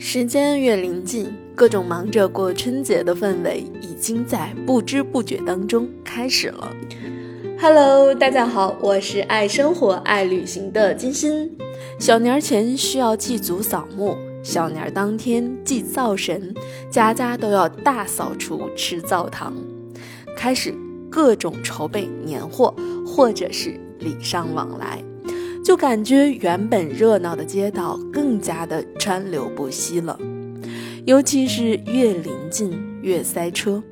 时间越临近，各种忙着过春节的氛围已经在不知不觉当中开始了。Hello，大家好，我是爱生活、爱旅行的金鑫。小年前需要祭祖扫墓，小年当天祭灶神，家家都要大扫除、吃灶糖，开始各种筹备年货，或者是礼尚往来。就感觉原本热闹的街道更加的川流不息了，尤其是越临近越塞车。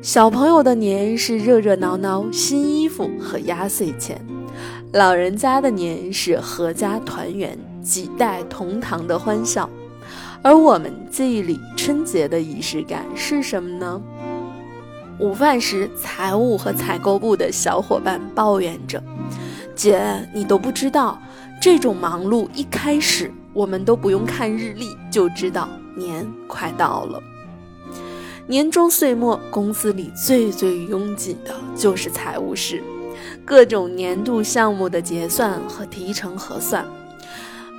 小朋友的年是热热闹闹新衣服和压岁钱，老人家的年是阖家团圆几代同堂的欢笑。而我们记忆里春节的仪式感是什么呢？午饭时，财务和采购部的小伙伴抱怨着。姐，你都不知道，这种忙碌一开始，我们都不用看日历就知道年快到了。年终岁末，公司里最最拥挤的就是财务室，各种年度项目的结算和提成核算，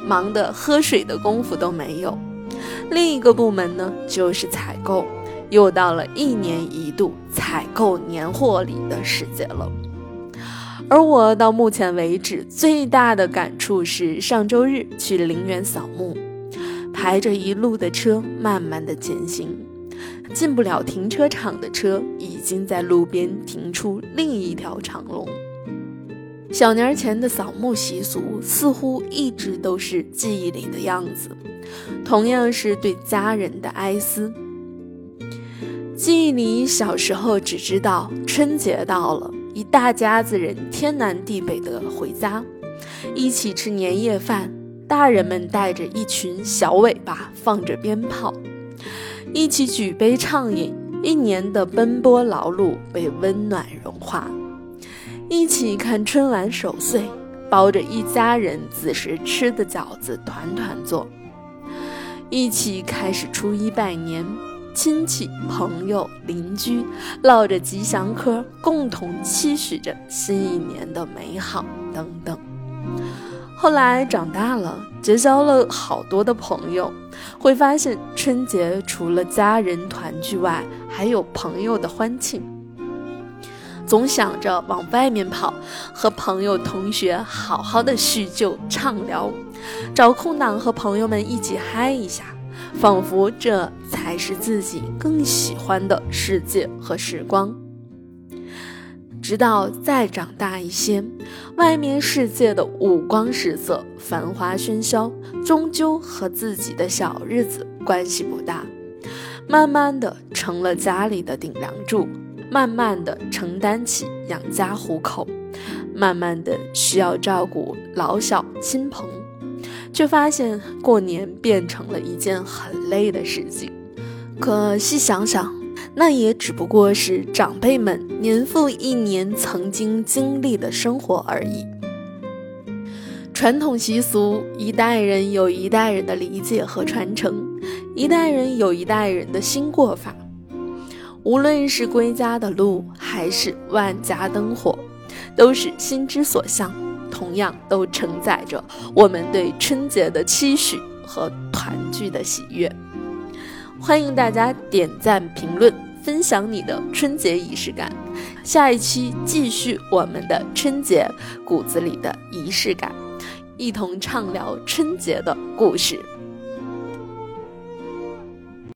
忙得喝水的功夫都没有。另一个部门呢，就是采购，又到了一年一度采购年货礼的时节了。而我到目前为止最大的感触是，上周日去陵园扫墓，排着一路的车，慢慢的前行，进不了停车场的车已经在路边停出另一条长龙。小年前的扫墓习俗似乎一直都是记忆里的样子，同样是对家人的哀思。记忆里小时候只知道春节到了。一大家子人天南地北的回家，一起吃年夜饭。大人们带着一群小尾巴，放着鞭炮，一起举杯畅饮。一年的奔波劳碌被温暖融化，一起看春晚守岁，包着一家人子时吃的饺子，团团坐。一起开始初一拜年。亲戚、朋友、邻居唠着吉祥嗑，共同期许着新一年的美好等等。后来长大了，结交了好多的朋友，会发现春节除了家人团聚外，还有朋友的欢庆。总想着往外面跑，和朋友、同学好好的叙旧畅聊，找空档和朋友们一起嗨一下。仿佛这才是自己更喜欢的世界和时光。直到再长大一些，外面世界的五光十色、繁华喧嚣，终究和自己的小日子关系不大。慢慢的成了家里的顶梁柱，慢慢的承担起养家糊口，慢慢的需要照顾老小亲朋。却发现过年变成了一件很累的事情。可细想想，那也只不过是长辈们年复一年曾经经历的生活而已。传统习俗，一代人有一代人的理解和传承，一代人有一代人的新过法。无论是归家的路，还是万家灯火，都是心之所向。同样都承载着我们对春节的期许和团聚的喜悦。欢迎大家点赞、评论、分享你的春节仪式感。下一期继续我们的春节骨子里的仪式感，一同畅聊春节的故事。